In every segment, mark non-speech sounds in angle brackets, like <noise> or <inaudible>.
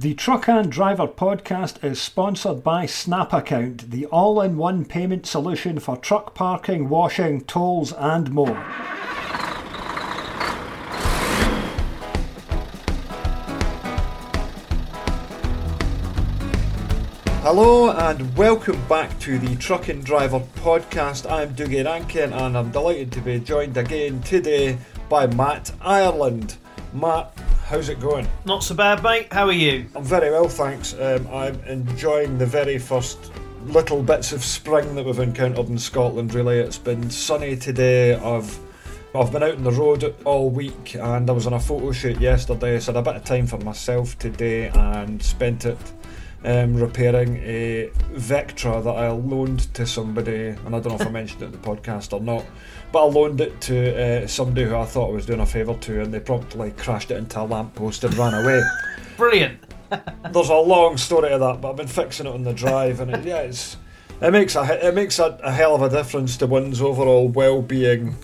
The Truck and Driver podcast is sponsored by Snap Account, the all in one payment solution for truck parking, washing, tolls, and more. Hello and welcome back to the Truck and Driver podcast. I'm Dougie Rankin and I'm delighted to be joined again today by Matt Ireland. Matt, how's it going? Not so bad, mate. How are you? I'm very well, thanks. Um, I'm enjoying the very first little bits of spring that we've encountered in Scotland. Really, it's been sunny today. I've I've been out on the road all week, and I was on a photo shoot yesterday, so I had a bit of time for myself today, and spent it um, repairing a Vectra that I loaned to somebody, and I don't know if I mentioned it in the podcast or not, but I loaned it to uh, somebody who I thought I was doing a favour to, and they promptly crashed it into a lamppost and ran away. <laughs> Brilliant. <laughs> There's a long story to that, but I've been fixing it on the drive, and it, yeah, it's it makes a it makes a, a hell of a difference to one's overall well-being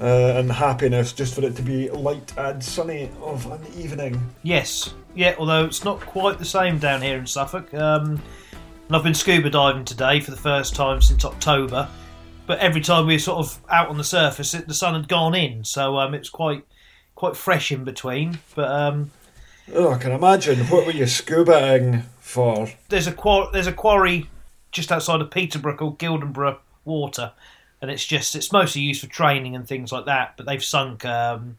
uh, and happiness just for it to be light and sunny of an evening. Yes. Yeah, although it's not quite the same down here in Suffolk. Um, and I've been scuba diving today for the first time since October. But every time we were sort of out on the surface, it, the sun had gone in, so um, it's quite quite fresh in between. But um, Oh, I can imagine. What were you scubaing for? there's a quar- there's a quarry just outside of Peterborough called Gildenburgh Water, and it's just it's mostly used for training and things like that. But they've sunk. Um,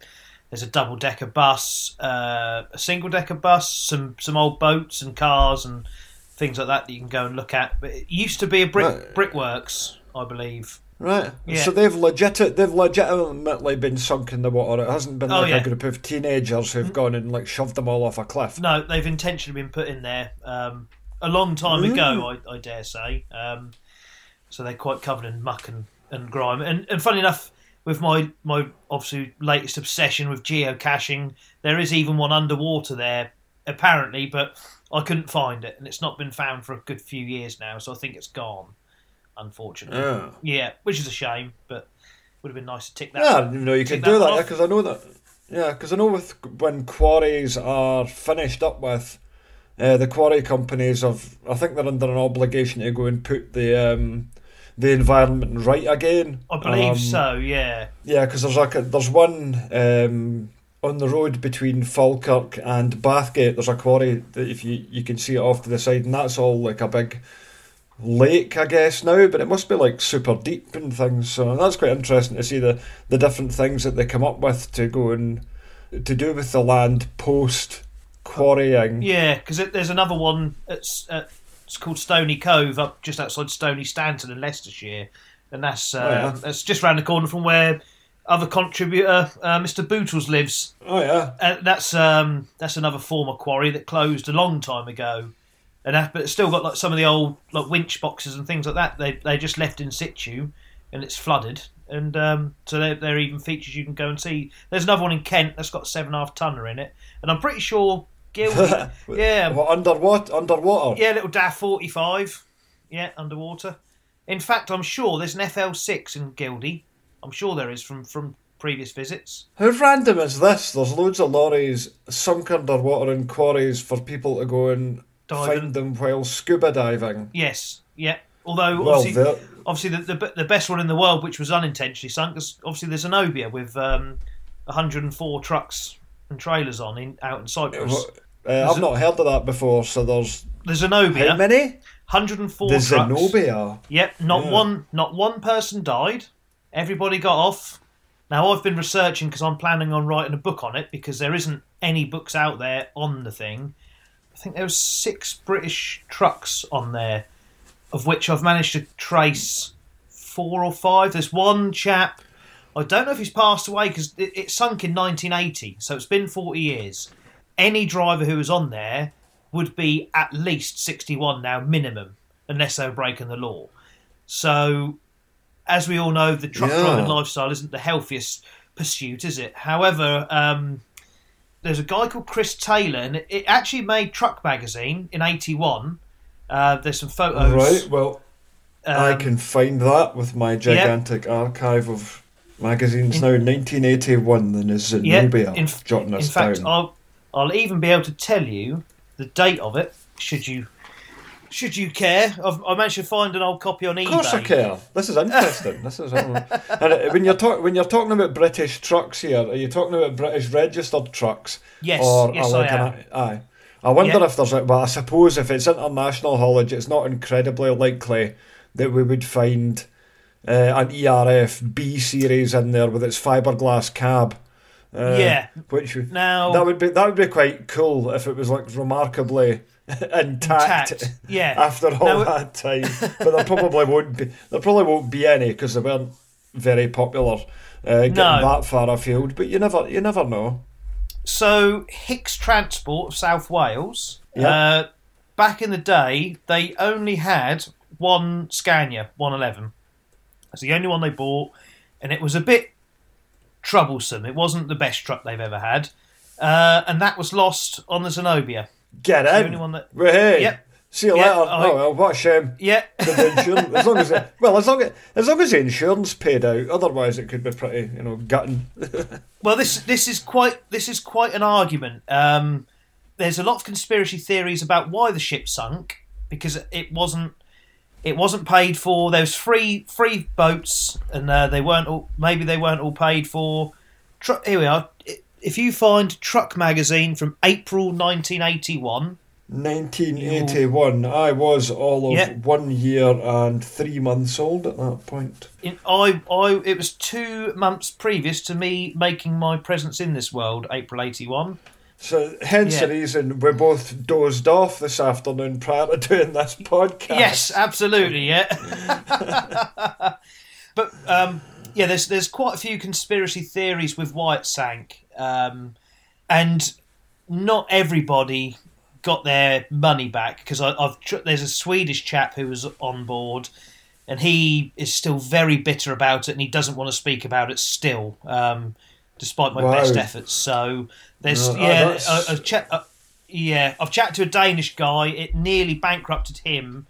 there's a double decker bus, uh, a single decker bus, some some old boats and cars and things like that that you can go and look at. But it used to be a brick Right. brickworks, I believe. Right. Yeah. So they've legit they've legitimately been sunk in the water. It hasn't been Oh, like yeah. a group of teenagers who've gone and like shoved them all off a cliff. No, they've intentionally been put in there um, a long time ago, I, I dare say. Um, so they're quite covered in muck and, and grime. And, and funny enough, with my, my obviously latest obsession with geocaching, there is even one underwater there, apparently, but I couldn't find it. And it's not been found for a good few years now, so I think it's gone, unfortunately. Yeah. Yeah, which is a shame, but would have been nice to tick that. Yeah, I didn't know you could do that because I know that. Yeah, because I know with when quarries are finished up with, uh, the quarry companies have. I think they're under an obligation to go and put the um, the environment right again. I believe Um, so, yeah. Yeah, because there's like a, there's one um, on the road between Falkirk and Bathgate. There's a quarry that if you you can see it off to the side, and that's all like a big lake, I guess now. But it must be like super deep and things. So that's quite interesting to see the the different things that they come up with to go and to do with the land post quarrying. Yeah, because there's another one. It's uh, it's called Stoney Cove, up just outside Stoney Stanton in Leicestershire, and that's uh, Oh, yeah. that's just round the corner from where other contributor uh, Mr. Bootles lives. Oh yeah. Uh, that's um, that's another former quarry that closed a long time ago, and that, but it's still got like some of the old like winch boxes and things like that. They they just left in situ, and it's flooded. And um, so there, there are even features you can go and see. There's another one in Kent that's got a seven and a half tonner in it, and I'm pretty sure Gildy, <laughs> yeah, What underwater? Underwater. yeah, little DAF 45. Yeah, underwater. In fact, I'm sure there's an FL6 in Gildy. I'm sure there is from, from previous visits. How random is this? There's loads of lorries sunk underwater in quarries for people to go and Diving. find them while scuba diving. Yes, yeah. Although, Well, obviously, they're- obviously the, the, the best one in the world, which was unintentionally sunk, is obviously there's Zenobia with um, 104 trucks and trailers on in out in Cyprus. Uh, I've not heard of that before. So there's The Zenobia, how many? 104 The trucks. Zenobia. Yep, not Yeah. one not one person died. Everybody got off. Now I've been researching because I'm planning on writing a book on it because there isn't any books out there on the thing. I think there was six British trucks on there, of which I've managed to trace four or five. There's one chap. I don't know if he's passed away because it, it sunk in 1980, so it's been 40 years. Any driver who was on there would be at least 61 now, minimum, unless they were breaking the law. So, as we all know, the truck Yeah. driving lifestyle isn't the healthiest pursuit, is it? However, um, there's a guy called Chris Taylor, and it, actually made Truck Magazine in '81. Uh, there's some photos. Right. Well, I um, can find that with my gigantic archive of magazines now. 1981. Then is Yeah, Zenobia. in, jotting in fact, down. I'll I'll even be able to tell you the date of it. Should you should you care? I've, I managed to find an old copy on eBay. Of course I care. This is interesting. this is and uh, when you're talking when you're talking about British trucks here, are you talking about British registered trucks? Yes, or yes, like I am. an- aye. I wonder Yeah. if there's well, I suppose if it's international haulage, it's not incredibly likely that we would find uh, an ERF B series in there with its fiberglass cab. Uh, Yeah. which Now that would be that would be quite cool if it was like remarkably <laughs> intact, Intact, yeah. after all Now that time. But there probably won't be. There probably won't be any because they weren't very popular uh, getting No. that far afield. But you never you never know. So Hicks Transport of South Wales, Yeah. uh, back in the day, they only had one Scania 111. It's the only one they bought, and it was a bit troublesome. It wasn't the best truck they've ever had, uh, and that was lost on the Zenobia. Get the in. only one that- Well, hey, Yep. see you Yep, later. I- oh well, what a shame. Yeah, as long as it, well, as long as as long as the insurance paid out, otherwise it could be pretty, you know, gutting. <laughs> Well, this this is quite this is quite an argument. Um, there's a lot of conspiracy theories about why the ship sunk because it wasn't it wasn't paid for. There was free free boats, and uh, they weren't all maybe they weren't all paid for. Tru- here we are. If you find Truck Magazine from April 1981, 1981. I was all of Yeah. one year and three months old at that point. in, I I it was two months previous to me making my presence in this world, April 81. So, hence Yeah. the reason we're both dozed off this afternoon prior to doing this podcast. Yes, absolutely, yeah. <laughs> but um, yeah, there's there's quite a few conspiracy theories with why it sank, um, and not everybody got their money back because I've tr- there's a Swedish chap who was on board, and he is still very bitter about it, and he doesn't want to speak about it still, um, despite my Wow. best efforts. So there's No, oh, yeah, that's- a, a cha- a- yeah, I've chatted to a Danish guy. It nearly bankrupted him,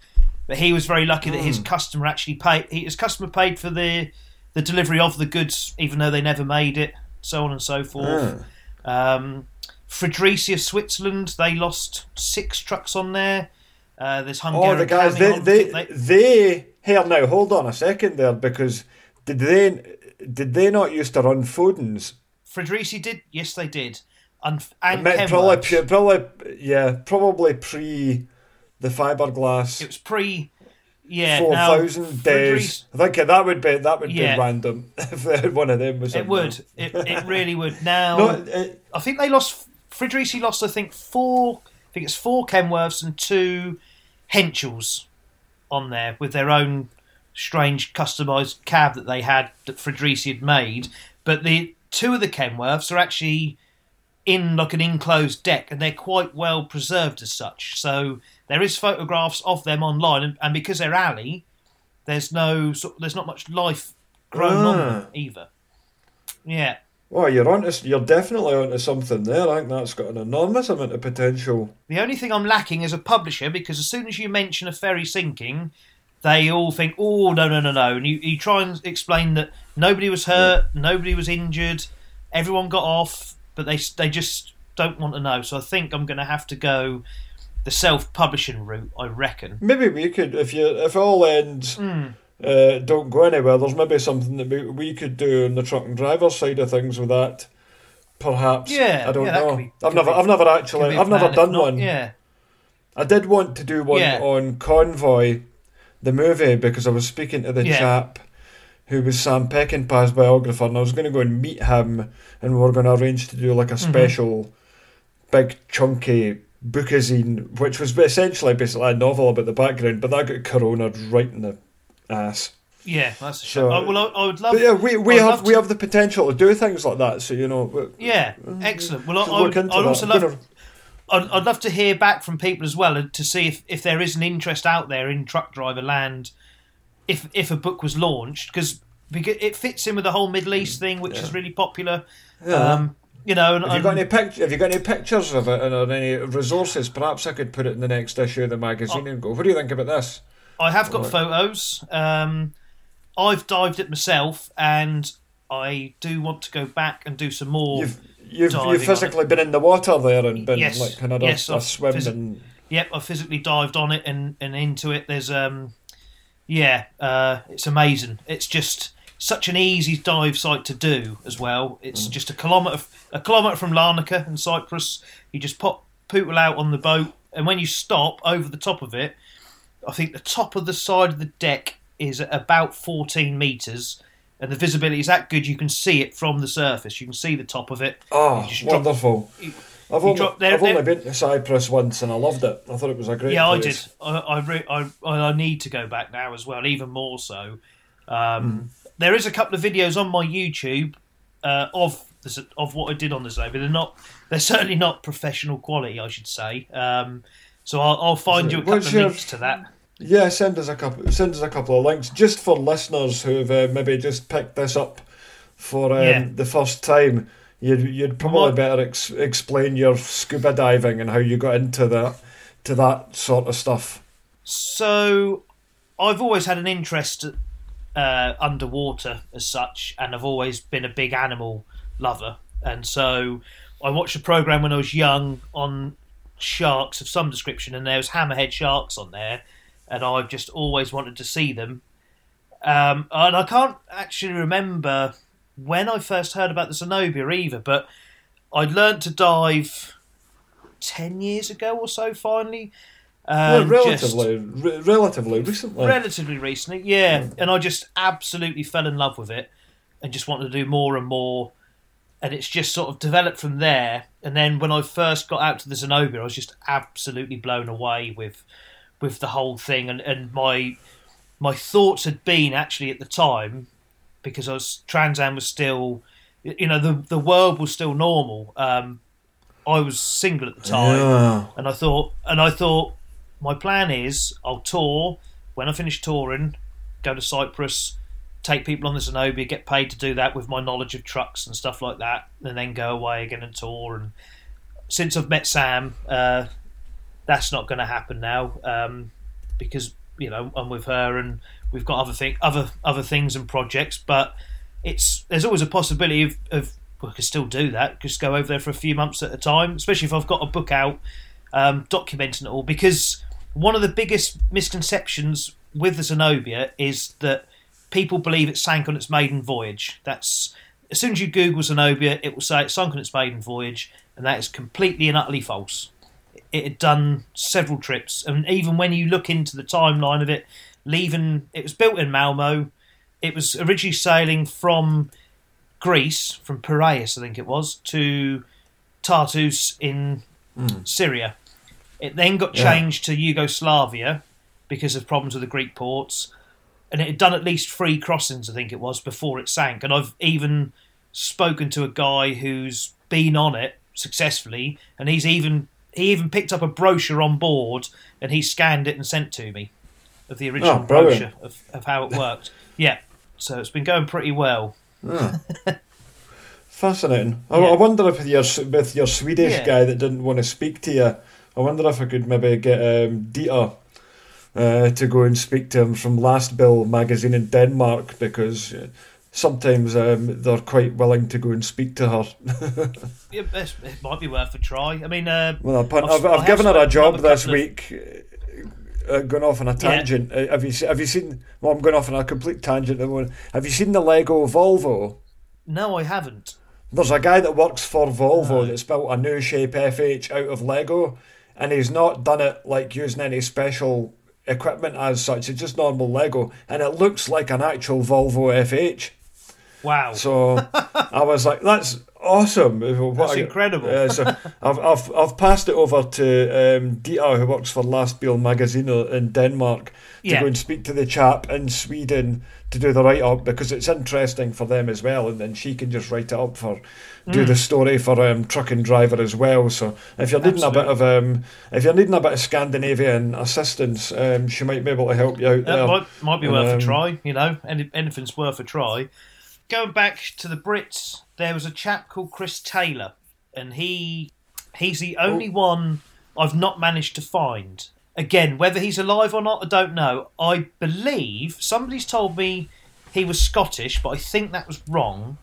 but he was very lucky that Hmm. his customer actually paid. His customer paid for the the delivery of the goods, even though they never made it. So on and so forth. Um, Friderici, Switzerland, they lost six trucks on there. Uh, there's Hungary. Oh, the guys, they, they, they, they, here now, hold on a second there, because did they, did they not used to run Foden's? Friderici did. Yes, they did. And, and Kenworths. Probably, probably, yeah, probably pre the fiberglass. It was pre. Yeah, four thousand days. I think that would be that would Yeah. be random <laughs> if one of them was. It would. It, it really would. <laughs> Now. No, it, I think they lost. Friderici lost, I think, four. I think it's four Kenworths and two Henschels on there with their own strange customised cab that they had that Friderici had made. But the two of the Kenworths are actually in like an enclosed deck, and they're quite well preserved as such. So there is photographs of them online, and, and because they're alley, there's no sort- there's not much life grown on them Ah. either. Yeah. well, you're onto, you're definitely onto something there. I think that's got an enormous amount of potential. The only thing I'm lacking is a publisher, because as soon as you mention a ferry sinking, they all think, "Oh no, no, no, no!" And you, you try and explain that nobody was hurt, nobody was injured, everyone got off, but they they just don't want to know. So I think I'm going to have to go the self-publishing route. I reckon. Maybe we could, if you, if all ends Hmm. uh, don't go anywhere, there's maybe something that we, we could do on the truck and driver side of things with that. Perhaps. Yeah, I don't yeah, know. be- I've never, be- I've never actually, I've never done not- one. Yeah. I did want to do one Yeah. on Convoy, the movie, because I was speaking to the Yeah. chap who was Sam Peckinpah's biographer, and I was going to go and meet him, and we were going to arrange to do like a Mm-hmm. special, big chunky bookazine, which was essentially basically a novel about the background, but that got corona right in the ass. Yeah, that's a So- shame. I, well, I, I would love. But yeah, we, we have we to- have the potential to do things like that. So you know, Yeah, excellent. Well, I, I would, I'd also I'm love. I'd, I'd love to hear back from people as well to see if, if there is an interest out there in truck driver land if if a book was launched because because it fits in with the whole Middle East thing which is really popular. Um, you know, and, Have you got any pic- Have you got any pictures of it and or any resources? Perhaps I could put it in the next issue of the magazine Oh. and go. What do you think about this? I have got photos. Um, I've dived it myself, and I do want to go back and do some more. You've you've you've physically been in the water there and been Yes, like kind of yes, a, a swim phys- and Yep, I physically dived on it and, and into it. There's um, yeah, uh, it's amazing. It's just such an easy dive site to do as well. It's just a kilometre a kilometre from Larnaca in Cyprus. You just pop poodle out on the boat, and when you stop over the top of it, I think the top of the side of the deck is about 14 metres. And the visibility is that good, you can see it from the surface. You can see the top of it. oh, just drop- wonderful. you- I've only, drop- I've only been to Cyprus once and I loved it. I thought it was a great place. yeah, I did. I I, re- I I need to go back now as well, even more so. Um, There is a couple of videos on my YouTube uh, of this, of what I did on this over. They're not. They're certainly not professional quality, I should say. Um, so I'll, I'll find you a couple What's of your- links to that. Yeah, send us a couple. Send us a couple of links just for listeners who've uh, maybe just picked this up for um, Yeah. the first time. You'd you'd probably better ex- explain your scuba diving and how you got into that to that sort of stuff. So I've always had an interest uh, underwater as such, and I've always been a big animal lover. And so I watched a program when I was young on sharks of some description, and there was hammerhead sharks on there, and I've just always wanted to see them. Um, and I can't actually remember when I first heard about the Zenobia either, but I'd learnt to dive ten years ago or so. Finally, Well, um, just- relatively, re- relatively recently. relatively recently, yeah. And I just absolutely fell in love with it, and just wanted to do more and more. And it's just sort of developed from there. And then when I first got out to the Zenobia, I was just absolutely blown away with with the whole thing. And, and my my thoughts had been actually at the time because I was Trans Am was still, you know, the the world was still normal. Um, I was single at the time Yeah. and I thought, and I thought, my plan is I'll tour when I finish touring, go to Cyprus, take people on the Zenobia, get paid to do that with my knowledge of trucks and stuff like that, and then go away again and tour. And since I've met Sam, uh, that's not going to happen now um, because you know I'm with her and we've got other thing, other other things and projects, but it's there's always a possibility of, of well, I could still do that. Just go over there for a few months at a time, especially if I've got a book out um, documenting it all. Because one of the biggest misconceptions with the Zenobia is that people believe it sank on its maiden voyage. That's as soon as you Google Zenobia, it will say it sunk on its maiden voyage, and that is completely and utterly false. It had done several trips, and even when you look into the timeline of it, leaving, it was built in Malmo. It was originally sailing from Greece, from Piraeus, I think it was, to Tartus in hmm. Syria. It then got Yeah. changed to Yugoslavia because of problems with the Greek ports, and it had done at least three crossings, I think it was, before it sank. And I've even spoken to a guy who's been on it successfully, and he's even he even picked up a brochure on board and he scanned it and sent to me of the original Oh, brochure of, of how it worked. yeah, so it's been going pretty well. <laughs> Fascinating. I, Yeah. I wonder if with your with your Swedish Yeah. guy that didn't want to speak to you, I wonder if I could maybe get um, Dieter uh, to go and speak to him from Lastbil magazine in Denmark because uh, sometimes um, they're quite willing to go and speak to her. <laughs> Yeah, it might be worth a try. I mean, uh, well, I've, I've, I've- I've given her a job this week. Uh, going off on a tangent. Uh, have you have you seen? Well, I'm going off on a complete tangent. at the moment. Have you seen the Lego Volvo? no, I haven't. There's a guy that works for Volvo Oh. that's built a new shape FH out of Lego, and he's not done it like using any special equipment as such. It's just normal Lego, and it looks like an actual Volvo FH. Wow. So I was like, "That's awesome! What That's incredible. Uh, so I've, I've I've passed it over to um, Dieter, who works for Lastbil magazine in Denmark, to Yeah. go and speak to the chap in Sweden to do the write up because it's interesting for them as well, and then she can just write it up for do the story for um, truck and driver as well. So if you're needing a bit of um, if you're needing a bit of Scandinavian assistance, um, she might be able to help you out That there. might, might be worth Um, a try, you know. Any, anything's worth a try. Going back to the Brits, there was a chap called Chris Taylor, and he he's the only Oh. one I've not managed to find. Again, whether he's alive or not, I don't know. I believe somebody's told me he was Scottish, but I think that was wrong.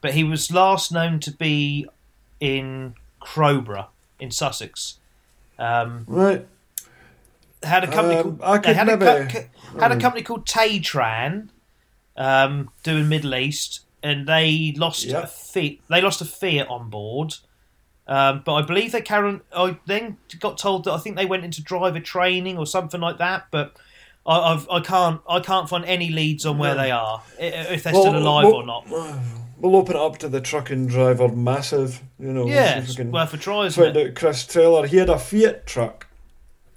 But he was last known to be in Crowborough in Sussex. Um, Right. had a company Um, called I could had, a, never- co- co- had a company called Taytran um, doing Middle East, and they lost Yep. a Fiat. They lost a Fiat on board. Um, but I believe they carry. I then got told that I think they went into driver training or something like that. But I, I've, I can't. I can't find any leads on where they are, if they're still alive well, or not. We'll open it up to the trucking driver, massive. You know, Yeah, it's can worth a try, isn't it? out Chris Taylor. He had a Fiat truck.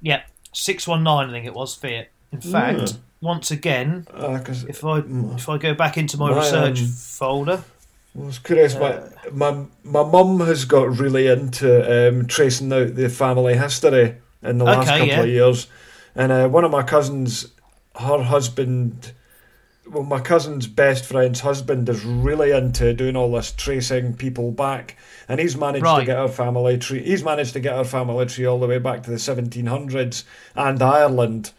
Yeah, six one nine. I think it was Fiat. In fact, once again, Uh, 'cause if I if I go back into my My, research um, folder, I was curious. my my my mum has got really into um, tracing out the family history in the last Okay, couple yeah. of years, and uh, one of my cousins, her husband, well, my cousin's best friend's husband is really into doing all this tracing people back, and he's managed to get our family tree. He's managed to get our family tree all the way back to the 1700s and Ireland.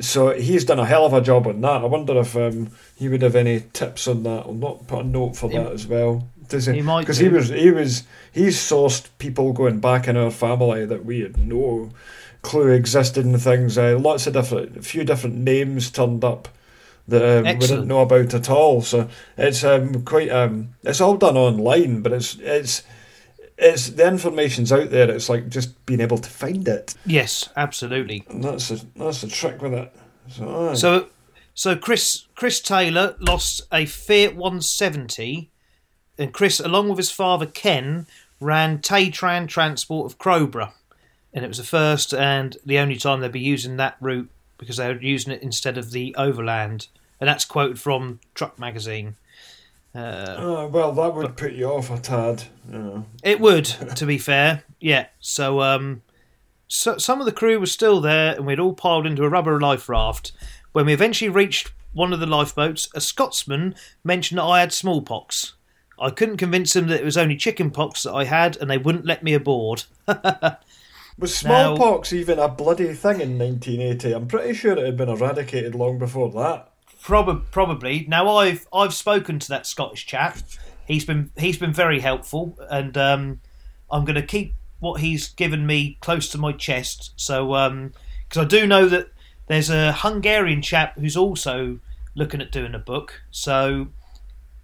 So he's done a hell of a job on that. I wonder if um, he would have any tips on that. I'll not put a note for He- that as well. Does he? he Because he do. was he was he's sourced people going back in our family that we had no clue existed and things. Uh, lots of different, a few different names turned up that um, we didn't know about at all. So it's um, quite um, it's all done online, but it's it's it's the information's out there. It's like just being able to find it, yes, absolutely. and that's the that's the trick with it. So, aye. So, so Chris Chris Taylor lost a Fiat 170, and Chris, along with his father Ken, ran Taytran Transport of Crowborough, and it was the first and the only time they'd be using that route because they were using it instead of the overland, and that's quoted from Truck Magazine. Uh, Ah, well, that would put you off a tad. You know. It would, to be fair. Yeah. So, um, so some of the crew was still there, and we'd all piled into a rubber life raft. When we eventually reached one of the lifeboats, a Scotsman mentioned that I had smallpox. I couldn't convince them that it was only chickenpox that I had, and they wouldn't let me aboard. <laughs> Was Now- smallpox even a bloody thing in 1980? I'm pretty sure it had been eradicated long before that. Prob- probably. Now I've I've spoken to that Scottish chap. He's been he's been very helpful, and um, I'm going to keep what he's given me close to my chest. So because I do know that there's a Hungarian chap who's also looking at doing a book. So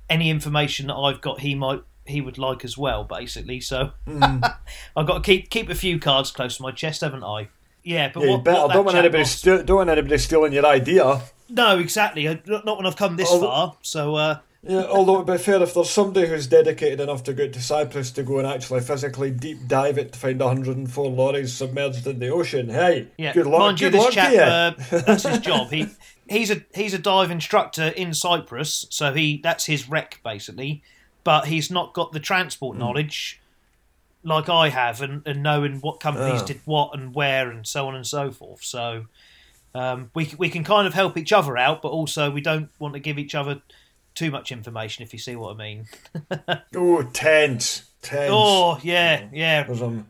any information that I've got, he might he would like as well, basically. So <laughs> I've got to keep keep a few cards close to my chest, haven't I? Yeah, but Yeah, what, better what that don't want anybody don't want anybody stealing your idea. No, exactly. Not not when I've come this Oh. far. So. Uh, Yeah, although to be fair, if there's somebody who's dedicated enough to go to Cyprus to go and actually physically deep dive it to find 104 lorries submerged in the ocean, hey, Yeah, good luck, mind you, good this luck chap, to you. uh, <laughs> that's his job. He he's a he's a dive instructor in Cyprus, so he that's his rec basically. But he's not got the transport knowledge like I have, and, and knowing what companies Ah. did what and where and so on and so forth. So um, we we can kind of help each other out, but also we don't want to give each other too much information, if you see what I mean. <laughs> oh, tense, tense. Oh yeah, yeah. There's a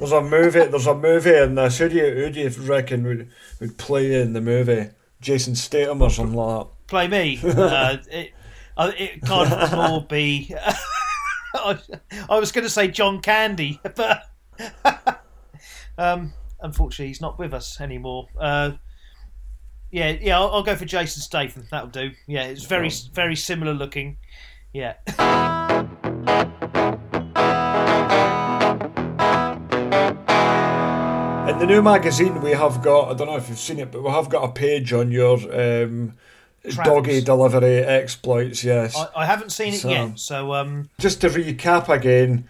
there's a movie there's a movie in this. Who do you who do you reckon would would play in the movie? Jason Statham or something like that. play me. <laughs> Uh, it, it of more be. <laughs> I, I was going to say John Candy, but um, unfortunately he's not with us anymore. Uh, yeah, yeah, I'll, I'll go for Jason Statham. That'll do. Yeah, it's very, very similar looking. Yeah. In the new magazine, we have got I don't know if you've seen it, but we have got a page on your um, doggy delivery exploits. Yes. I, I haven't seen it So- yet, so um, Just to recap again,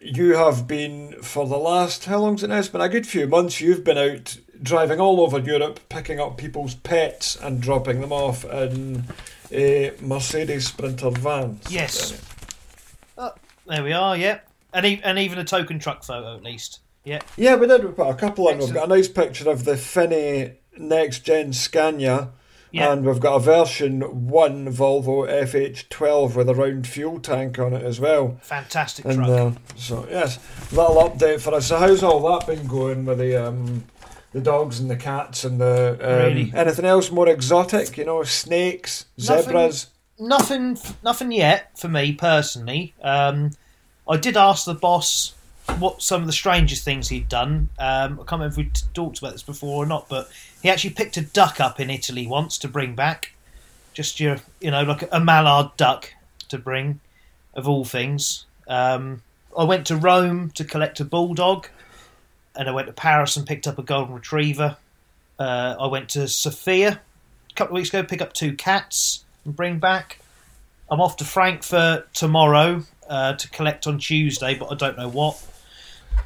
you have been for the last how long's it now? It's been a good few months. You've been out driving all over Europe, picking up people's pets and dropping them off in a Mercedes Sprinter van. Yes. oh, there we are. Yep. and e- and even a token truck photo at least. Yeah. Yeah, we did. We put a couple in. We've got a nice picture of the Finney next gen Scania. Yeah. And we've got a version 1 Volvo FH12 with a round fuel tank on it as well. Fantastic And truck. uh, so yes, little update for us. So how's all that been going with the um, the dogs and the cats and the um, Really? anything else more exotic? You know, snakes, Nothing- zebras. nothing nothing yet for me personally um, I, I did ask the boss what some of the strangest things he'd done. Um, I can't remember if we talked about this before or not, but he actually picked a duck up in Italy once to bring back. Just your, you know, like a mallard duck to bring, of all things. Um, I went to Rome to collect a bulldog, and I went to Paris and picked up a golden retriever. Uh, I went to Sofia a couple of weeks ago, pick up two cats and bring back. I'm off to Frankfurt tomorrow uh, to collect on Tuesday, but I don't know what.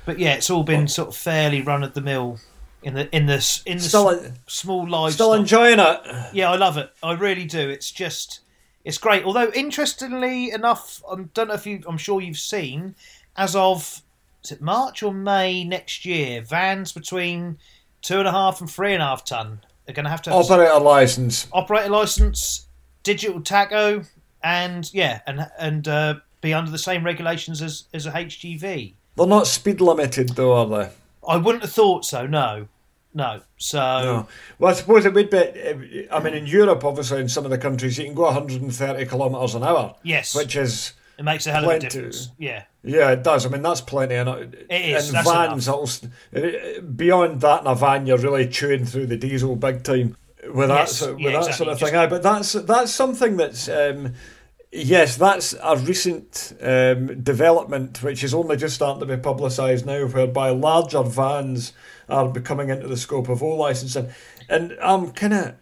But yeah, it's all been sort of fairly run of the mill in the in the in the Still, s- small livestock. still enjoying it. Yeah, I love it. I really do. It's just, it's great. Although, interestingly enough, I don't know if you, I'm sure you've seen, as of is it March or May next year, vans between two and a half and three and a half ton are going to have to have Operator license. operator license, digital tacho, and yeah, and and uh, be under the same regulations as as a HGV. They're not speed limited though, are they? I wouldn't have thought so. No, no. So No. Well, I suppose it would be. I mean, in Europe, obviously, in some of the countries, you can go 130 kilometres an hour. Yes. Which is, it makes a hell of a plenty. difference. Yeah. yeah, it does. I mean, that's plenty. And it is, In vans, beyond that, in a van, you're really chewing through the diesel big time with that, Yes, sort, with yeah, that exactly. sort of Just- thing. Aye, but that's that's something that's. Um, Yes, that's a recent um, development which is only just starting to be publicised now, whereby larger vans are becoming into the scope of O licensing. And I'm kind of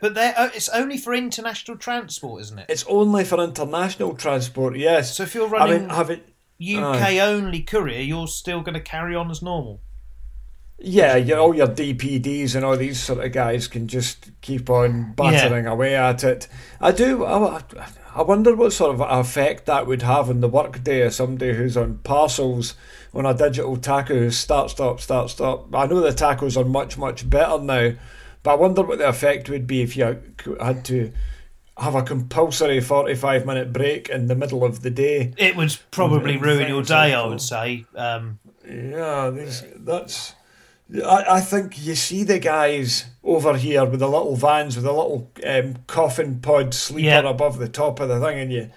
But they're, oh, it's only for international transport, isn't it? It's only for international transport, yes. So if you're I running mean, have it. UK only courier, you're still going to carry on as normal. Yeah, you all your DPDs and all these sort of guys can just keep on battering away at it. I do. I, I wonder what sort of effect that would have on the workday of somebody who's on parcels on a digital tacho start, stop, start, stop. I know the tachos are much, much better now, but I wonder what the effect would be if you had to have a compulsory 45 minute break in the middle of the day. It would probably ruin your things day, I would say. Um, Yeah, these, that's. I, I think you see the guys over here with the little vans with the little um, coffin pod sleeper Yeah. above the top of the thing, and you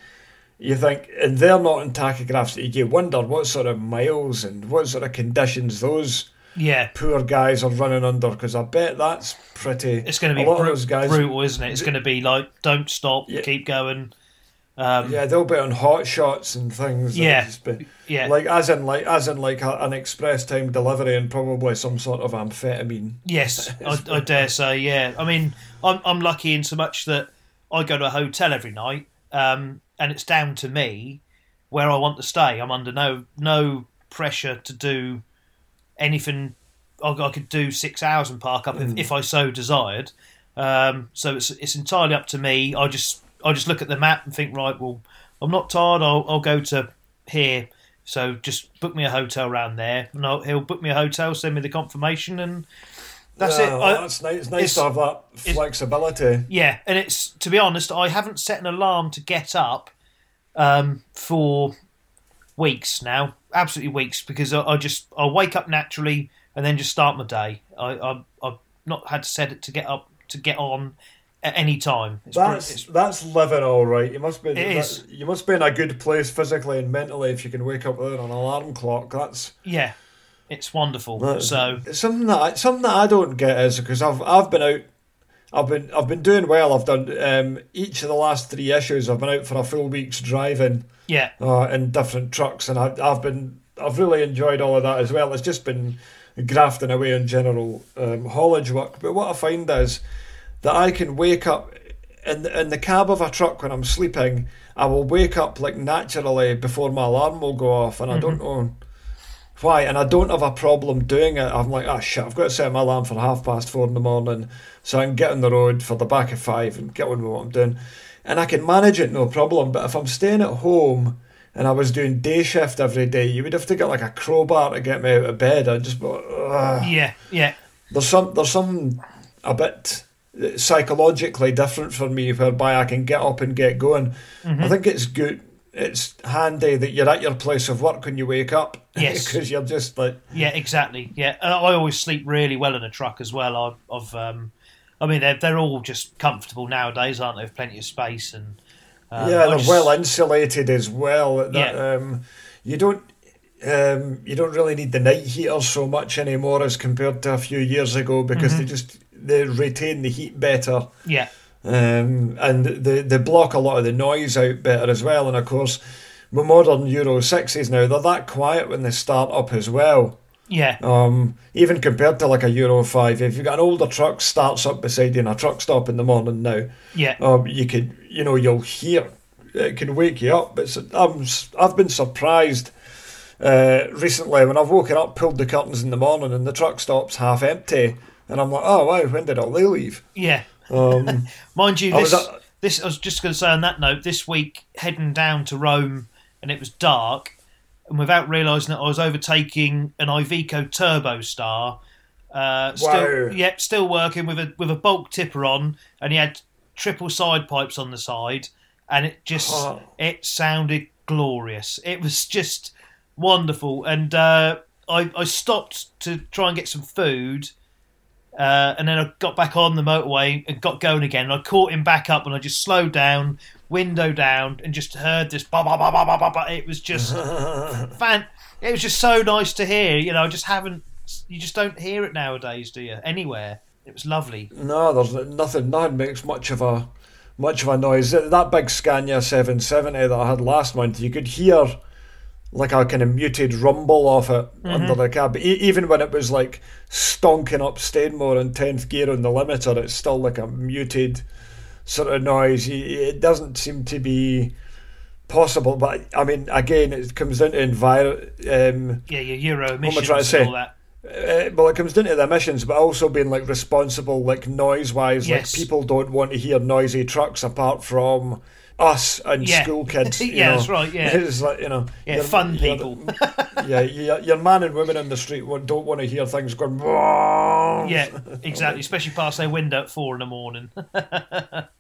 you think, and they're not in tachographs. You wonder what sort of miles and what sort of conditions those yeah, poor guys are running under, because I bet that's pretty. it's going to be a lot of those guys. brutal, isn't it? It's going to be like, don't stop, Yeah. keep going. Um, Yeah, they'll be on hot shots and things. Yeah. be- yeah. like as in like as in like a, an express time delivery and probably some sort of amphetamine. Yes, I, I dare say. Yeah, I mean, I'm I'm lucky in so much that I go to a hotel every night, um, and it's down to me where I want to stay. I'm under no no pressure to do anything. I, I could do six hours and park up if, if I so desired. Um, so it's it's entirely up to me. I just I just look at the map and think, right, well, I'm not tired. I'll I'll go to here. So just book me a hotel around there. No, he'll book me a hotel, send me the confirmation, and that's it. I- that's nice. It's nice it's- to have that flexibility. yeah, and it's to be honest, I haven't set an alarm to get up um, for weeks now, absolutely weeks, because I, I just I wake up naturally and then just start my day. I, I I've not had to set it to get up to get on at any time. It's That's it's- that's living all right. You must be. It that- is. You must be in a good place physically and mentally if you can wake up without an alarm clock. That's yeah, it's wonderful. That- so something that I, something that I don't get is because I've I've been out, I've been I've been doing well. I've done um, each of the last three issues. I've been out for a full week's driving yeah, uh, in different trucks, and I, I've been I've really enjoyed all of that as well. It's just been grafting away on general um, haulage work. But what I find is that I can wake up in the, in the cab of a truck when I'm sleeping. I will wake up like naturally before my alarm will go off, and I don't know why. And I don't have a problem doing it. I'm like, ah, shit, I've got to set my alarm for half past four in the morning so I can get on the road for the back of five and get on with what I'm doing. And I can manage it no problem. But if I'm staying at home and I was doing day shift every day, you would have to get like a crowbar to get me out of bed. I'd just "Ugh." yeah, yeah, there's some there's some a bit psychologically different for me whereby I can get up and get going. Mm-hmm. I think it's good. It's handy that you're at your place of work when you wake up. <laughs> Yes. because you're just like yeah, exactly. Yeah, I always sleep really well in a truck as well. I, I've, um, I mean, they're they're all just comfortable nowadays, aren't they? With plenty of space and um, yeah, they're just- well insulated as well. That, Yeah. um, you don't um, you don't really need the night heaters so much anymore as compared to a few years ago because they just they retain the heat better Yeah. um, and they they block a lot of the noise out better as well. And of course, with modern Euro sixes now, they're that quiet when they start up as well. Yeah. Um, even compared to like a Euro five, if you've got an older truck starts up beside you in a truck stop in the morning now, Yeah. um, you could you know you'll hear it can wake you up. But I'm I've been surprised. Uh, recently, when I've woken up, pulled the curtains in the morning, and the truck stop's half empty, and I'm like, "Oh wow, when did all they leave?" Yeah. Um, <laughs> Mind you, I this, at- this I was just going to say on that note. This week, heading down to Rome, and it was dark, and without realising it, I was overtaking an Iveco Turbo Star. Uh, still, still working with a with a bulk tipper on, and he had triple side pipes on the side, and it just Oh. it sounded glorious. It was <laughs> just wonderful, and uh, I I stopped to try and get some food. Uh, and then I got back on the motorway and got going again. And I caught him back up, and I just slowed down, window down, and just heard this. Bah, bah, bah, bah, bah, bah, bah. It was just <laughs> fan. It was just so nice to hear. You know, I just haven't. You just don't hear it nowadays, do you? Anywhere. It was lovely. No, there's nothing. Nothing makes much of a much of a noise. That big Scania 770 that I had last month, you could hear like a kind of muted rumble off it mm-hmm. under the cab. E- even when it was like stonking up Stainmore in tenth gear on the limiter, it's still like a muted sort of noise. It doesn't seem to be possible. But I mean, again, it comes down to environment. Um, Yeah, your Euro am I emissions trying to say? all that. uh, well, it comes down to the emissions, but also being like responsible, like noise wise. Yes. Like people don't want to hear noisy trucks apart from us and Yeah. school kids. <laughs> you Yeah, know. that's right, yeah. <laughs> it's like you know, Yeah, fun people. <laughs> yeah, your, your man and women in the street don't want to hear things going. Yeah, exactly. Especially past their window at four in the morning.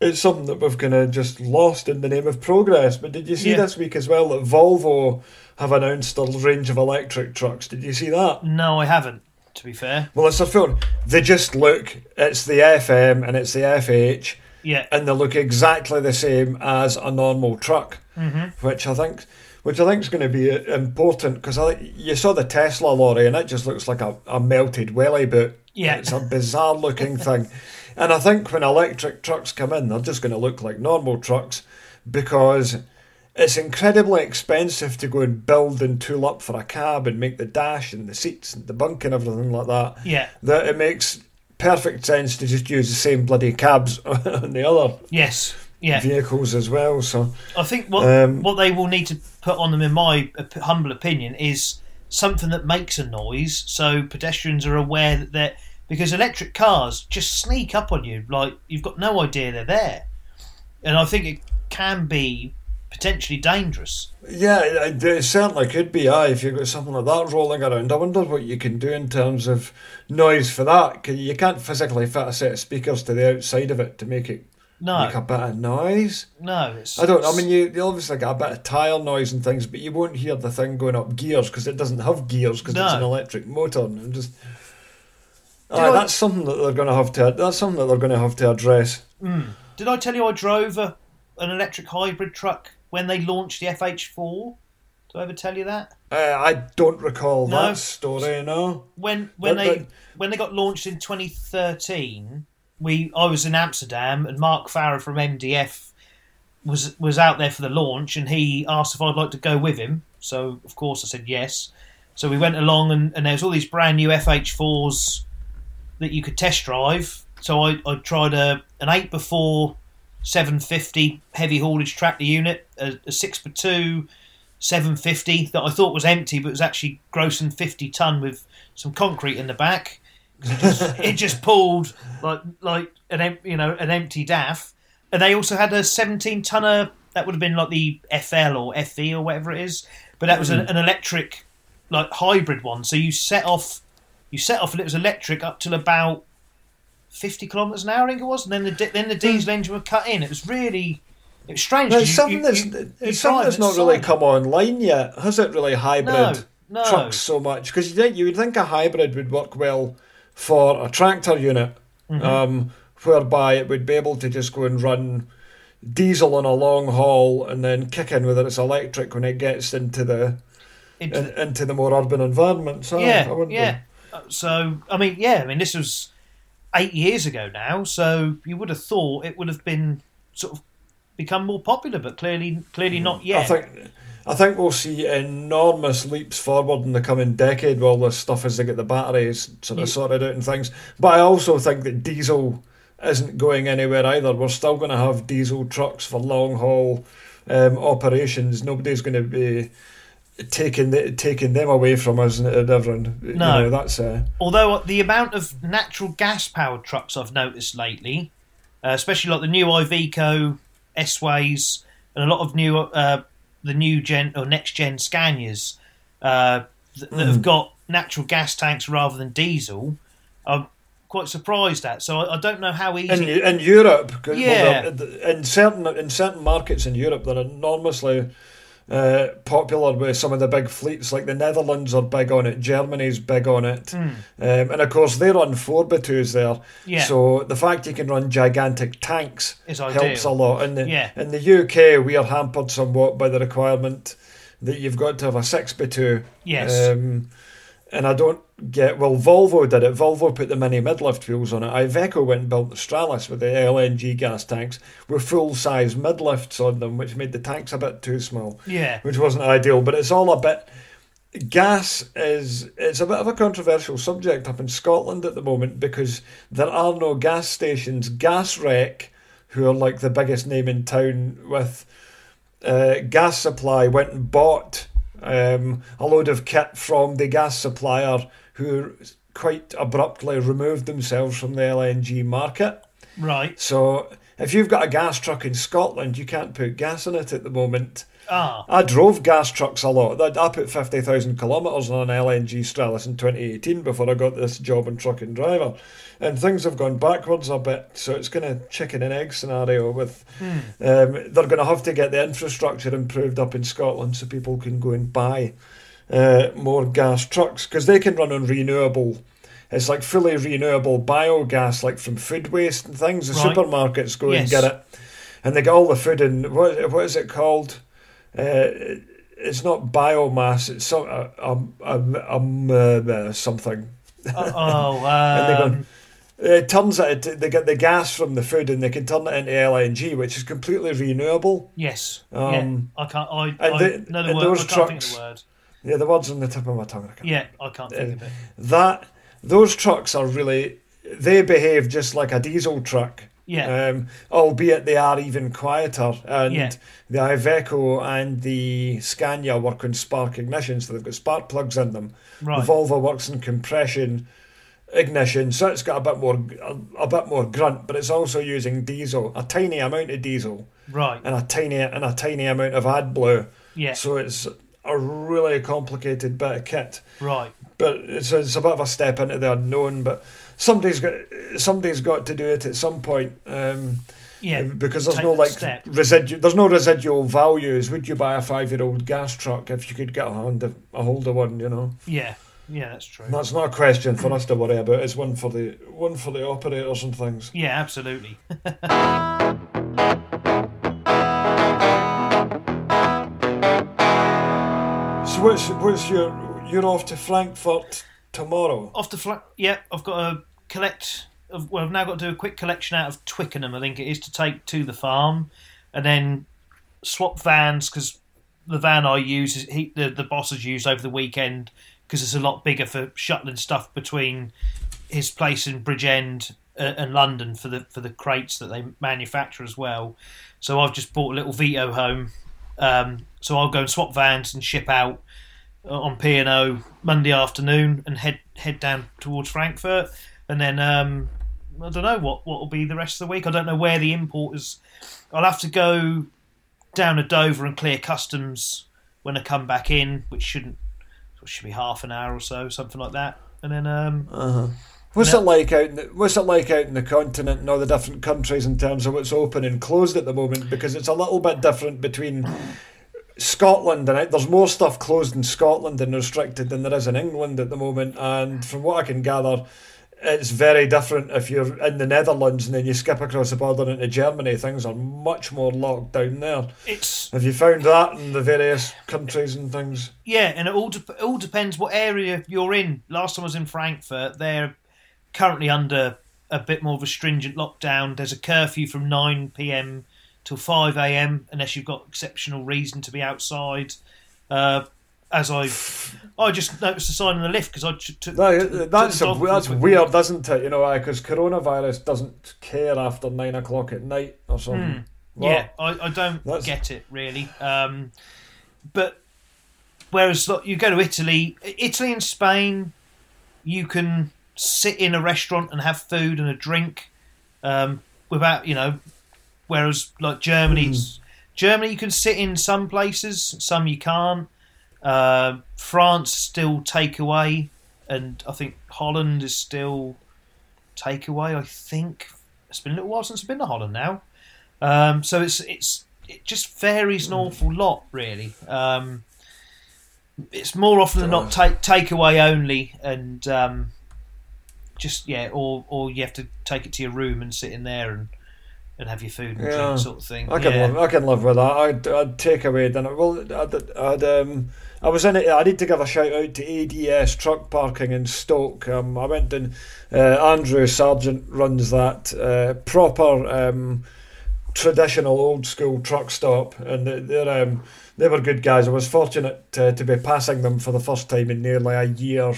It's something that we've kind of just lost in the name of progress. But did you see Yeah. this week as well that Volvo have announced a range of electric trucks? Did you see that? no, I haven't. To be fair. Well, it's a full. They just look. It's the FM and it's the FH. Yeah. and they look exactly the same as a normal truck, Mm-hmm. which I think, which I think is going to be uh, important because I you saw the Tesla lorry and it just looks like a, a melted welly boot. Yeah. it's a bizarre looking <laughs> thing, and I think when electric trucks come in, they're just going to look like normal trucks because it's incredibly expensive to go and build and tool up for a cab and make the dash and the seats and the bunk and everything like that Yeah. that it makes perfect sense to just use the same bloody cabs <laughs> on the other Yes. Yeah. vehicles as well. So I think what Um, what they will need to put on them, in my humble opinion, is something that makes a noise, so pedestrians are aware that they're because electric cars just sneak up on you like you've got no idea they're there, and I think it can be potentially dangerous. yeah, it, certainly could be. Aye, if you've got something like that rolling around, I wonder what you can do in terms of noise for that. You can't physically fit a set of speakers to the outside of it to make it No, make a bit of noise. no, it's, I don't. I mean, you, you obviously got a bit of tire noise and things, but you won't hear the thing going up gears because it doesn't have gears because it's an electric motor. And just, Did aye, I- that's something that they're going to have to. That's something that they're going to have to address. Hmm. Did I tell you I drove a, an electric hybrid truck when they launched the FH4? Did I ever tell you that? Uh, I don't recall No. that story. No. when when But- they but- when they got launched in 2013, we I was in Amsterdam and Mark Farrer from MDF was was out there for the launch and he asked if I'd like to go with him. So of course I said yes. So we went along and, and there was all these brand new FH4s that you could test drive. So I, I tried a an eight before 750 heavy haulage tractor unit, a, a six by two 750 that I thought was empty, but was actually grossing 50 ton with some concrete in the back. It just, <laughs> it just pulled like like an you know an empty DAF, and they also had a 17 tonner that would have been like the FL or FE or whatever it is, but that was an, hmm. an electric like hybrid one. So you set off you set off and it was electric up till about 50 kilometers an hour, I think it was, and then the di- then the diesel engine would cut in. It was really it was strange. No, it's you- something you- that's you- it's something that's not really come online yet, has it? Really hybrid No, no. trucks so much because you think you would think a hybrid would work well for a tractor unit, Mm-hmm. um, whereby it would be able to just go and run diesel on a long haul and then kick in whether it's electric when it gets into the It- in, into the more urban environments. aye, I yeah, wouldn't yeah. Uh, So I mean, yeah, I mean this was eight years ago now, so you would have thought it would have been sort of become more popular, but clearly, clearly not yet. I think I think we'll see enormous leaps forward in the coming decade with all this stuff as they get the batteries sort of Yeah. sorted out and things. But I also think that diesel isn't going anywhere either. We're still going to have diesel trucks for long haul um, operations. Nobody's going to be taking the, taking them away from us and everyone. You No. know, that's uh, Although the amount of natural gas powered trucks I've noticed lately, uh, especially like the new Iveco S-Ways and a lot of new uh, the new gen or next gen Scanias uh, th- that have got natural gas tanks rather than diesel, I'm quite surprised at. So I, I don't know how easy. in in Europe. well, Yeah. they're- in certain in certain markets in Europe, they're enormously uh, popular with some of the big fleets. Like the Netherlands are big on it, Germany's big on it, um, and of course they run four by twos there. Yeah. So the fact you can run gigantic tanks helps a lot. In the Yeah. in the UK, we are hampered somewhat by the requirement that you've got to have a six by two. Yes. Um, and I don't get well. Volvo did it. Volvo put the mini midlift wheels on it. Iveco went and built the Stralis with the LNG gas tanks with full size midlifts on them, which made the tanks a bit too small, yeah, which wasn't ideal. But it's all a bit. Gas is it's a bit of a controversial subject up in Scotland at the moment because there are no gas stations. Gasrec, who are like the biggest name in town with uh, gas supply went and bought um, a load of kit from the gas supplier who quite abruptly removed themselves from the LNG market. right. So if you've got a gas truck in Scotland, you can't put gas in it at the moment. Ah, I drove gas trucks a lot. I I put 50,000 kilometres on an LNG Stralis in 2018 before I got this job in truck and driver. And things have gone backwards a bit. So it's kind of chicken and egg scenario with. Um, they're going to have to get the infrastructure improved up in Scotland so people can go and buy uh, more gas trucks because they can run on renewable. It's like fully renewable biogas, like from food waste and things. The Right. supermarkets go Yes. and get it, and they get all the food in. What what is it called? Uh, it's not biomass. It's some uh, um, um, um, uh, something. oh, oh, <laughs> And they go, um, It turns out they get the gas from the food and they can turn it into LNG, which is completely renewable. yes. Um, yeah, I can't. I, and I the- know the and word. those I can't think of trucks- the word. Yeah, the words on the tip of my tongue. I can't Yeah, I can't think of it. that those trucks are really they behave just like a diesel truck. Yeah. Um, albeit they are even quieter. And Yeah. the Iveco and the Scania work on spark ignition, so they've got spark plugs in them. Right. The Volvo works in compression ignition, so it's got a bit more a, a bit more grunt, but it's also using diesel, a tiny amount of diesel Right. and a tiny and a tiny amount of AdBlue. Yeah. So it's a really complicated bit of kit Right. but it's, it's a bit of a step into the unknown. But somebody's got somebody's got to do it at some point. Um, Yeah. because there's no like step. residual. There's no residual values. Would you buy a five year old gas truck if you could get a hold of, a hold of one? You know, Yeah. Yeah, that's true. And that's not a question for us to worry about. It's one for the one for the operators and things. Yeah, absolutely. <laughs> So what's what's your you're off to Frankfurt tomorrow? Off the flat. Yeah, I've got to collect. Well, I've now got to do a quick collection out of Twickenham. I think it is to take to the farm, and then swap vans because the van I use is he the the boss has used over the weekend because it's a lot bigger for shuttling stuff between his place in Bridgend uh, and London for the for the crates that they manufacture as well. So I've just bought a little Vito home. Um, so I'll go and swap vans and ship out uh, on P and O Monday afternoon and head head down towards Frankfurt, and then um, I don't know what what will be the rest of the week. I don't know where the import is. I'll have to go down to Dover and clear customs when I come back in, which shouldn't should be half an hour or so, something like that. And then um, What's No. it like out? In the, what's it like out in the continent and all the different countries in terms of what's open and closed at the moment? Because it's a little bit different between Scotland and. There's more stuff closed in Scotland and restricted than there is in England at the moment. And from what I can gather, it's very different if you're in the Netherlands and then you skip across the border into Germany. Things are much more locked down there. It's Have you found that in the various countries and things? yeah, and it all de- it all depends what area you're in. Last time I was in Frankfurt, they're currently under a bit more of a stringent lockdown. There's a curfew from nine p.m. till five a.m. unless you've got exceptional reason to be outside. Uh, as I, I just noticed a sign on the lift because I t- took. That, took that's the a, that's weird, isn't it? You know, because coronavirus doesn't care after nine o'clock at night or something. What? Yeah, I, I don't That's- get it really. Um, but whereas you go to Italy, Italy and Spain, you can sit in a restaurant and have food and a drink um, without you know. Whereas like Germany's Germany, you can sit in some places, some you can't. Uh, France still takeaway, and I think Holland is still takeaway. I think it's been a little while since I've been to Holland now. Um, so it's it's it just varies an awful lot, really. Um, it's more often than not take takeaway only, and um, just yeah, or or you have to take it to your room and sit in there and and have your food and Yeah. drink, sort of thing. I can yeah. live. I can live with that. I'd, I'd take away dinner. Well, I'd, I'd, um, I was in it. I need to give a shout out to ADS Truck Parking in Stoke. Um, I went in. Uh, Andrew Sargent runs that uh, proper um, traditional old school truck stop, and they- they're um, they were good guys. I was fortunate to, to be passing them for the first time in nearly a year.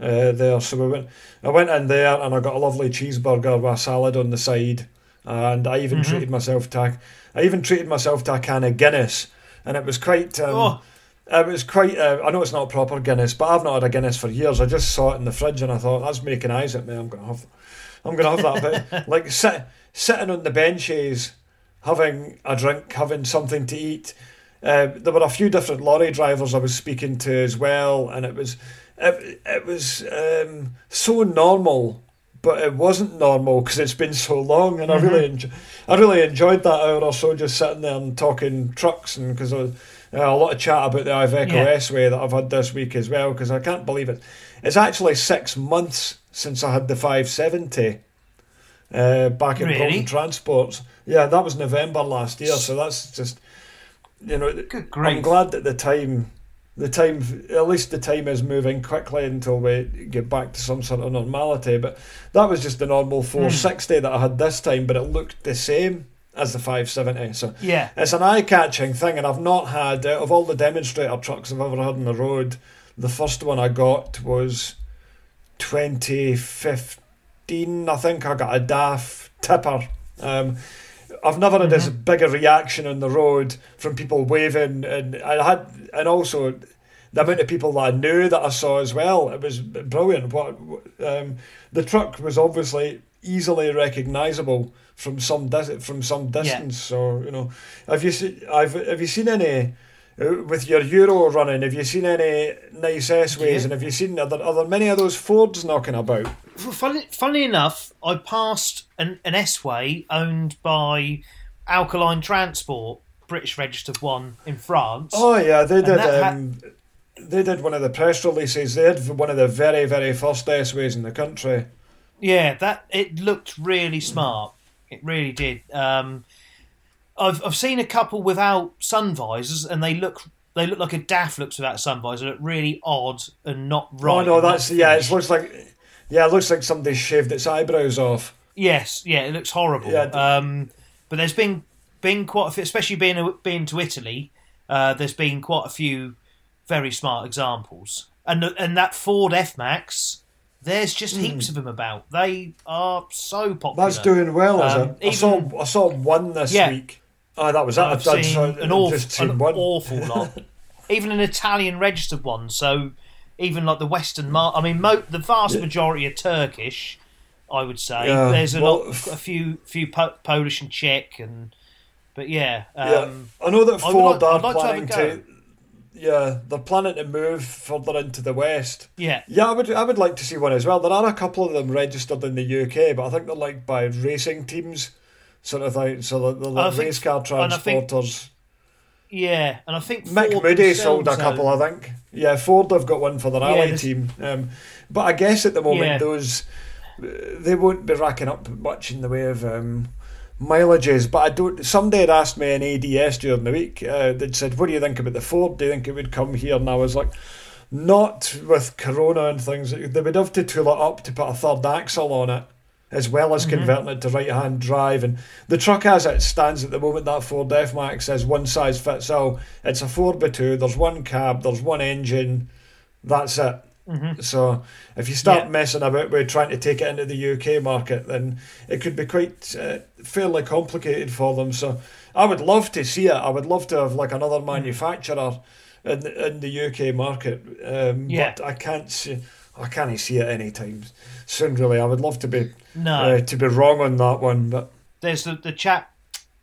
Uh, there, so we went. I went in there and I got a lovely cheeseburger with a salad on the side, and I even Mhm. treated myself to. a- I even treated myself to a can of Guinness, and it was quite. Um, Oh. It was quite. Uh, I know it's not proper Guinness, but I've not had a Guinness for years. I just saw it in the fridge and I thought that's making eyes at me. I'm gonna have. I'm gonna have that. But <laughs> like sit, sitting on the benches, having a drink, having something to eat. Uh, there were a few different lorry drivers I was speaking to as well, and it was it, it was um, so normal, but it wasn't normal because it's been so long, and I really enjo- I really enjoyed that hour or so just sitting there and talking trucks, and because uh, a lot of chat about the Iveco Yeah. S way that I've had this week as well, because I can't believe it. It's actually six months since I had the 570 uh, back in Really? Bolton Transports. Yeah, that was November last year, so that's just you know. I'm glad that the time, the time, at least the time is moving quickly until we get back to some sort of normality. But that was just the normal 460 that I had this time, but it looked the same as the 570. So Yeah. it's an eye-catching thing, and I've not had out of all the demonstrator trucks I've ever had on the road. The first one I got was 2015. I think I got a DAF tipper. Um, I've never had as big a reaction on the road from people waving, and I had, and also the amount of people that I knew that I saw as well. It was brilliant. What um, the truck was obviously easily recognisable from some dis- from some distance. So you know, have you seen? I've have you seen any? Uh, With your Euro running, have you seen any nice S ways? Yeah. And have you seen are there, are there many of those Fords knocking about? Funny, funnily enough, I passed an, an S-Way owned by Alkaline Transport, British registered one in France. Oh yeah, they did. ha- Um, they did one of the press releases. They had one of the very very first S ways in the country. Yeah, that it looked really smart. It really did. Um, I've I've seen a couple without sun visors, and they look they look like a DAF looks without a sun visor. They look really odd and not right. oh no, that's yeah. It looks like yeah, it looks like somebody shaved its eyebrows off. Yes, yeah, it looks horrible. Yeah, um, but there's been been quite a few, especially being being to Italy. Uh, there's been quite a few very smart examples, and the- and that Ford F Max. There's just heaps of them about. They are so popular. Hmm. That's doing well, is Um, it? I saw I saw one this Yeah. week. Oh, that was that. I've I'd seen an, awful, an one. awful lot. <laughs> even an Italian registered one. So even like the Western mar I mean, mo- the vast majority are Turkish. I would say Yeah, there's a well, lot, a few, few po- Polish and Czech, and but yeah, Yeah, um, I know that Ford like- are like planning a to. Yeah, they're planning to move further into the west. yeah, Yeah, I would. I would like to see one as well. There are a couple of them registered in the UK, but I think they're like by racing teams, sort of thing. So they're I like think- race car and think transporters. yeah, and I think Mick Ford Moody sold a couple, own- I think. Yeah, Ford have got one for the rally there's- team. Um, but I guess at the moment Yeah. those they won't be racking up much in the way of um, mileages. But I don't. Somebody had asked me an ADS during the week. Uh, they'd said, "What do you think about the Ford? Do you think it would come here?" And I was like, "Not with Corona and things. They would have to tool it up to put a third axle on it." As well as mm-hmm. converting it to right-hand drive, and the truck as it stands at the moment, that Ford F Max is one size fits all. It's a four by two. There's one cab. There's one engine. That's it Mm-hmm. So if you start Yeah. messing about with trying to take it into the UK market, then it could be quite uh, fairly complicated for them. So I would love to see it. I would love to have like another Mm. manufacturer in the, in the UK market. Um, Yeah. But I can't see. I can't see it anytime soon. Really, I would love to be No, uh, to be wrong on that one, but there's the, the chap.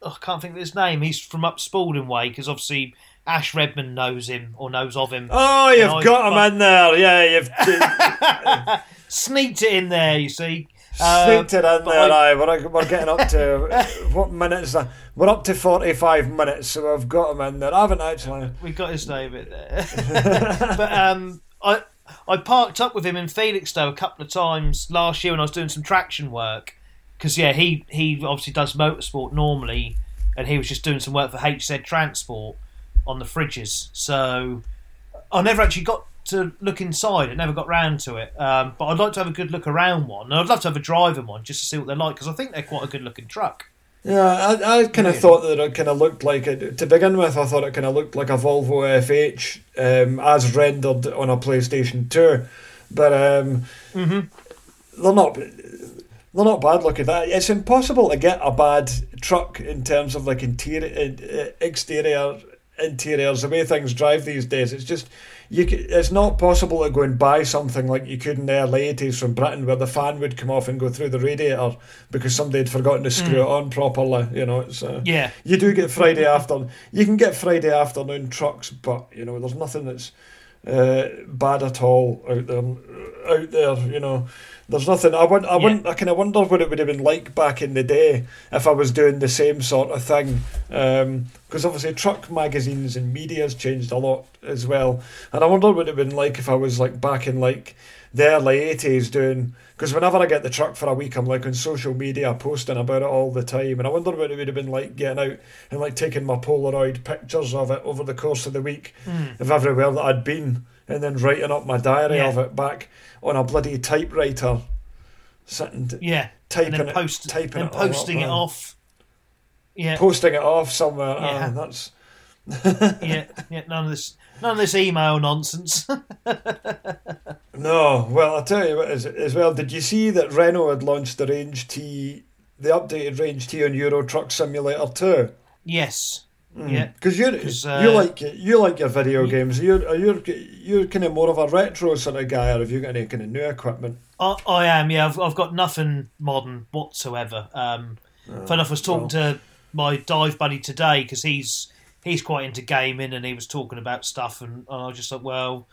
oh, I can't think of his name. He's from up Spalding Way because obviously Ash Redman knows him or knows of him. oh, you've I- got him I- in there. Yeah, you've <laughs> Sneaked it in there, you see. Uh, Sneaked it in but there, I- aye. We're, we're getting up to <laughs> what minutes? Are, we're up to forty-five minutes, so I've got him in there. I haven't actually. we got his name in there. <laughs> but um, I I parked up with him in Felixstowe a couple of times last year when I was doing some traction work. Because yeah, he he obviously does motorsport normally, and he was just doing some work for HZ Transport on the fridges. So I never actually got to look inside. I never got round to it. Um, but I'd like to have a good look around one. And I'd love to have a driving one just to see what they're like because I think they're quite a good looking truck. Yeah, I, I kind of thought that it kind of looked like it. To begin with, I thought it kind of looked like a Volvo FH um, as rendered on a PlayStation Two, but um, they're not. They're not bad looking. That it's impossible to get a bad truck in terms of like interior, uh, exterior, interiors. The way things drive these days, it's just you. c- It's not possible to go and buy something like you could in the early eighties from Britain, where the fan would come off and go through the radiator because somebody had forgotten to screw it on properly. You know, it's uh, Yeah. you do get Friday afternoon. You can get Friday afternoon trucks, but you know there's nothing that's uh, bad at all out there. Out there, you know, there's nothing. I want. I Yeah. wouldn't. I kind of wonder what it would have been like back in the day if I was doing the same sort of thing. Because obviously, truck magazines and media has changed a lot as well. And I wonder what it would have been like if I was like back in like the early eighties doing. Because whenever I get the truck for a week, I'm like on social media posting about it all the time, and I wonder what it would have been like getting out and like taking my Polaroid pictures of it over the course of the week of everywhere that I'd been, and then writing up my diary Yeah. of it back on a bloody typewriter, sitting Yeah. typing and then it, post, typing then it all up, posting it off. Yeah, posting it off somewhere. Yeah. Ah, that's yeah, <laughs> yeah. None of this, none of this email nonsense. <laughs> no. Well, I'll tell you what, as well. Did you see that Renault had launched the Range T, the updated Range T on Euro Truck Simulator two? yes. Yeah. Because you 'Cause, you uh, like you like your video games. You're are you you're kind of more of a retro sort of guy, or have you got any kind of new equipment? I, I am. Yeah, I've, I've got nothing modern whatsoever. Um, Fun enough, I was talking to my dive buddy today because he's he's quite into gaming and he was talking about stuff and, I was just like, well,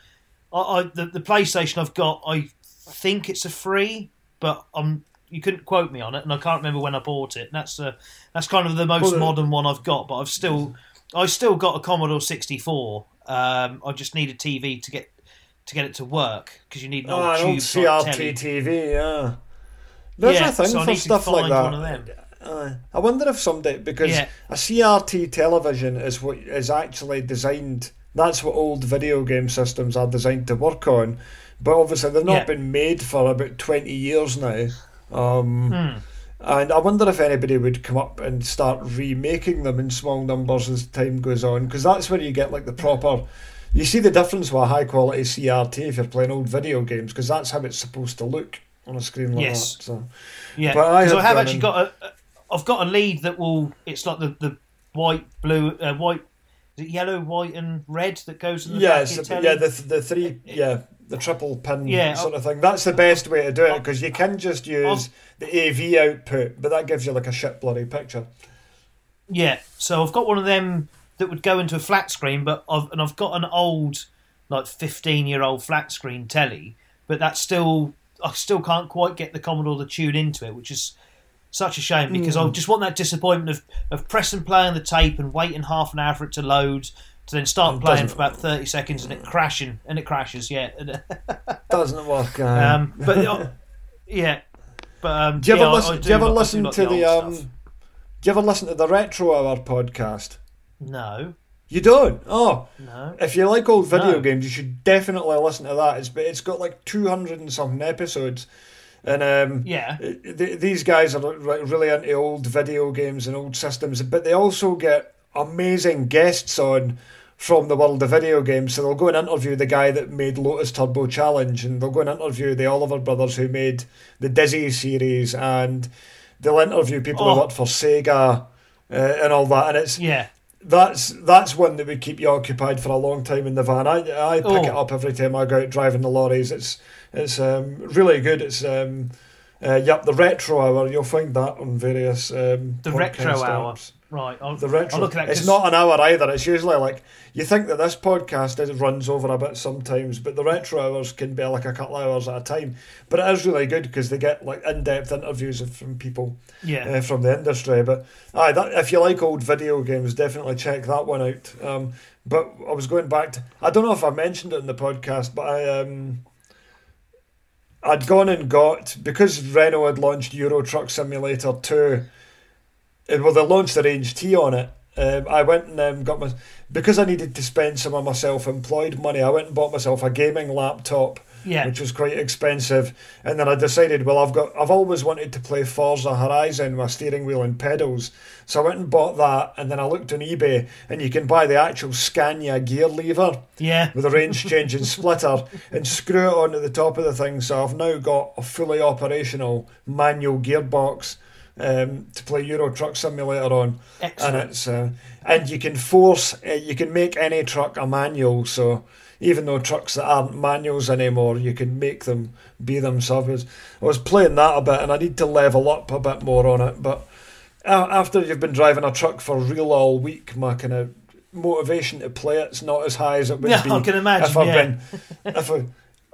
I, I the, the PlayStation I've got, I think it's a free, but um, you couldn't quote me on it, and I can't remember when I bought it. And that's uh, that's kind of the most Well, modern one I've got, but I've still I still got a Commodore sixty four. Um, I just need a TV to get to get it to work because you need an old Oh, an old CRT. TV, yeah. There's Yeah, a thing so for stuff like that. Uh, I wonder if someday because Yeah. a CRT television is what is actually designed. That's what old video game systems are designed to work on, but obviously they've not Yeah. been made for about twenty years now. Um, Hmm. And I wonder if anybody would come up and start remaking them in small numbers as time goes on, because that's where you get like the proper. You see the difference with a high quality CRT if you're playing old video games, because that's how it's supposed to look on a screen like Yes. that. So. Yeah, But I I, have actually and- got a. I've got a lead that will. It's like the the white, blue, uh, white. Is it yellow, white, and red that goes in the Yeah, back of your telly? yeah, the the three, yeah, the triple pin Yeah, sort of thing. That's the best way to do it because you can just use the AV output, but that gives you like a shit bloody picture. Yeah, so I've got one of them that would go into a flat screen, but I've and I've got an old, like fifteen year old flat screen telly, but that's still I still can't quite get the Commodore to tune into it, which is such a shame because I just want that disappointment of of pressing play on the tape and waiting half an hour for it to load to then start It playing for about thirty seconds and it crashing and it crashes. Yeah, <laughs> Doesn't work. Uh, um, but uh, <laughs> yeah, But um, Do you ever yeah, I- I listen? Do you ever listen like to the the um? Do you ever listen to the Retro Hour podcast? No, You don't? Oh, no. if you like old video No. games, you should definitely listen to that. It's but it's got like two hundred and something episodes, and um, Yeah. th- these guys are like, really into old video games and old systems, but they also get amazing guests on from the world of video games. So they'll go and interview the guy that made Lotus Turbo Challenge, and they'll go and interview the Oliver brothers who made the Dizzy series, and they'll interview people Oh. who worked for Sega uh, and all that. And it's Yeah. that's that's one that would keep you occupied for a long time in the van. I I pick Oh. it up every time I go out driving the lorries. It's it's um, really good. It's um, uh, yep, the retro hour. You'll find that on various um, The retro hour. Right. I'll, The retro. I'll look at that. it's not an hour either. It's usually like you think that this podcast is, runs over a bit sometimes, but the retro hours can be like a couple hours at a time. But it is really good because they get like in-depth interviews from people Yeah. uh, from the industry. But aye, that, if you like old video games, definitely check that one out. Um, but I was going back to I don't know if I mentioned it in the podcast, but I um, I'd gone and got because Renault had launched Euro Truck Simulator two. uh, Well, they launched the Range T on it. Um, I went and um, got my because I needed to spend some of my self-employed money. I went and bought myself a gaming laptop Yeah. which was quite expensive. And then I decided, well, I've got, I've always wanted to play Forza Horizon with steering wheel and pedals, so I went and bought that. And then I looked on eBay, and you can buy the actual Scania gear lever Yeah. with a range changing splitter and screw it onto the top of the thing. So I've now got a fully operational manual gearbox. Um, to play Euro Truck Simulator on, Excellent. and it's uh, and you can force uh, you can make any truck a manual. So even though trucks that aren't manuals anymore, you can make them be themselves. I was playing that a bit, and I need to level up a bit more on it. But after you've been driving a truck for real all week, my kind of motivation to play it's not as high as it would Yeah, be. I can imagine, If I've yeah. been, if I,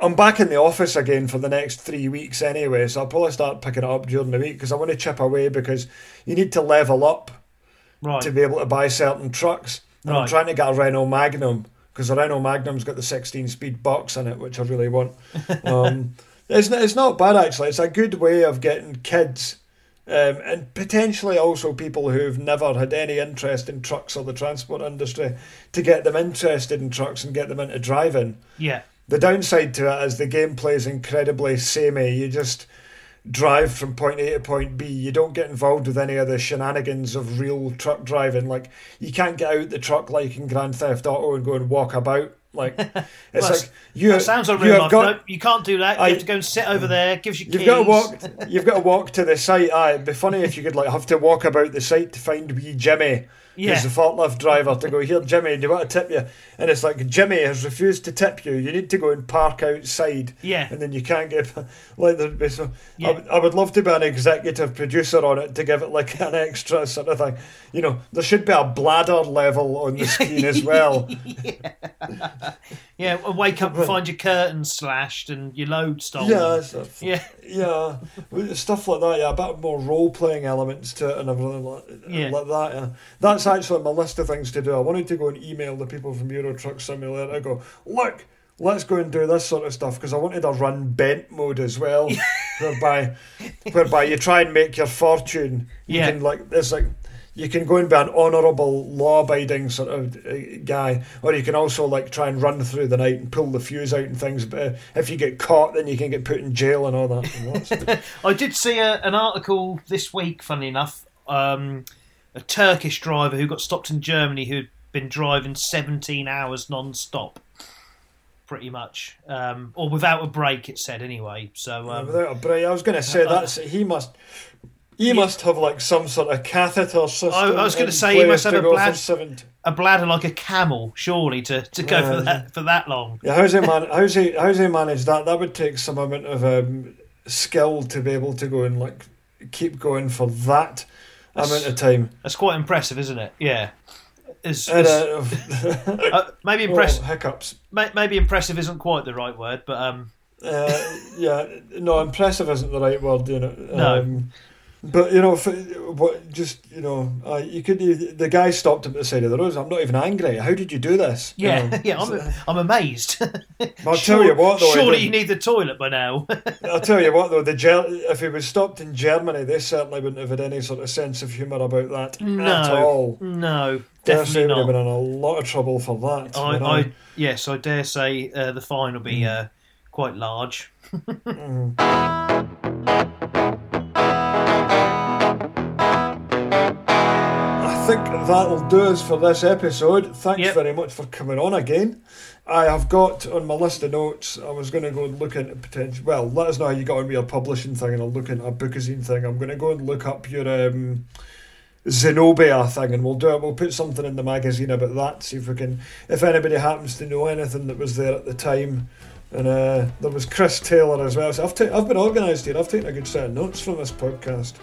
I'm back in the office again for the next three weeks anyway, so I'll probably start picking it up during the week because I want to chip away because you need to level up Right. to be able to buy certain trucks. And I'm trying to get a Renault Magnum because the Renault Magnum's got the 16 speed box in it, which I really want. Um, <laughs> it's, not, it's not bad actually. It's a good way of getting kids um, and potentially also people who've never had any interest in trucks or the transport industry to get them interested in trucks and get them into driving. Yeah. The downside to it is the gameplay is incredibly samey. You just drive from point A to point B. You don't get involved with any of the shenanigans of real truck driving. Like you can't get out the truck like in Grand Theft Auto and go and walk about. Like <laughs> it's Well, like you. That sounds like you real have life. got- no, you can't do that. You I- have to go and sit over there. Gives you You've keys. got to walk. You've got to walk to the site. Aye, it'd be funny if you could like have to walk about the site to find wee Jimmy, Yeah. who's the forklift driver, to go here. Jimmy, do you want to tip you? And it's like Jimmy has refused to tip you. You need to go and park outside. Yeah. and then you can't get <laughs> like there'd be so. Yeah. I, would, I would love to be an executive producer on it to give it like an extra sort of thing. You know, there should be a bladder level on the screen as well. <laughs> Yeah. well, Wake up and find your curtains slashed and your load stolen. Yeah, Yeah. yeah, stuff like that. Yeah, a bit more role playing elements to it and everything like, Yeah. like that. Yeah. That's actually on my list of things to do. I wanted to go and email the people from Euro Truck Simulator. I go, look, let's go and do this sort of stuff because I wanted a run bent mode as well, <laughs> whereby whereby you try and make your fortune. You Yeah. can like it's like. You can go and be an honourable, law-abiding sort of uh, guy, or you can also like try and run through the night and pull the fuse out and things. But uh, if you get caught, then you can get put in jail and all that. <laughs> And I did see a, an article this week, funny enough, um, a Turkish driver who got stopped in Germany who'd been driving 17 hours non-stop, pretty much, um, or without a break. It said anyway. So um, without a break. I was going to say Uh, that's he must. He must have like some sort of catheter system. I- I was gonna say he must have a go blad- for 70. a bladder like a camel, surely, to, to go Yeah. for that for that long. Yeah, how's he man? How's he? How's he manage that? That would take some amount of um, skill to be able to go and like keep going for that amount of time. That's quite impressive, isn't it? Yeah. Is, uh, <laughs> uh, maybe oh, impressive. hiccups. Maybe impressive isn't quite the right word, but um, Uh, yeah, no, impressive isn't the right word. You know. No. But you know, if, what just you know, uh, you could. You, the guy stopped him at the side of the road. I'm not even angry. How did you do this? You Yeah, know? <laughs> yeah, I'm, I'm amazed. <laughs> I'll tell you what, though, Surely you need the toilet by now. <laughs> I'll tell you what though, the Ger- if he was stopped in Germany, they certainly wouldn't have had any sort of sense of humour about that at all. no, definitely would have not. been in a lot of trouble for that. I, you know. I, yes, I dare say uh, the fine will be Mm. uh, quite large. I think that'll do us for this episode. Thanks Yep. very much for coming on again. I have got on my list of notes, I was going to go and look into potential. Well, let us know how you got on with your publishing thing, and I'll look into a bookazine thing. I'm going to go and look up your um, Zenobia thing, and we'll do it. We'll put something in the magazine about that. See if we can, if anybody happens to know anything that was there at the time. And uh, there was Chris Taylor as well. So I've, ta- I've been organised here. I've taken a good set of notes from this podcast.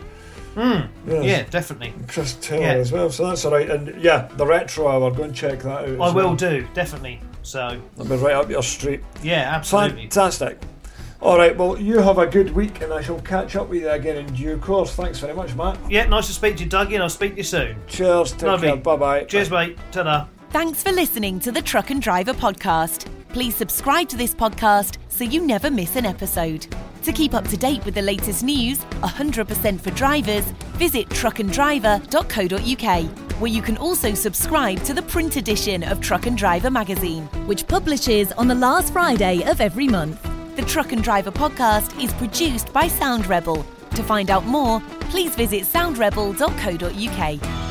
Hmm. Yes. Yeah, definitely. Chris Taylor Yeah. as well, so that's all right. And yeah, the retro hour, go and check that out. I will well. do, definitely. So, That'll be right up your street. yeah, absolutely. Fantastic. All right, well, you have a good week, and I shall catch up with you again in due course. Thanks very much, Matt. Yeah, nice to speak to you, Dougie, and I'll speak to you soon. Cheers. Take Lovely. care. Bye bye. Cheers, mate. Ta-da. Thanks for listening to the Truck and Driver podcast. Please subscribe to this podcast so you never miss an episode. To keep up to date with the latest news, 100% for drivers, visit truckanddriver.co.uk, where you can also subscribe to the print edition of Truck and Driver magazine. which publishes on the last Friday of every month. The Truck and Driver podcast is produced by Sound Rebel. To find out more, please visit soundrebel.co.uk.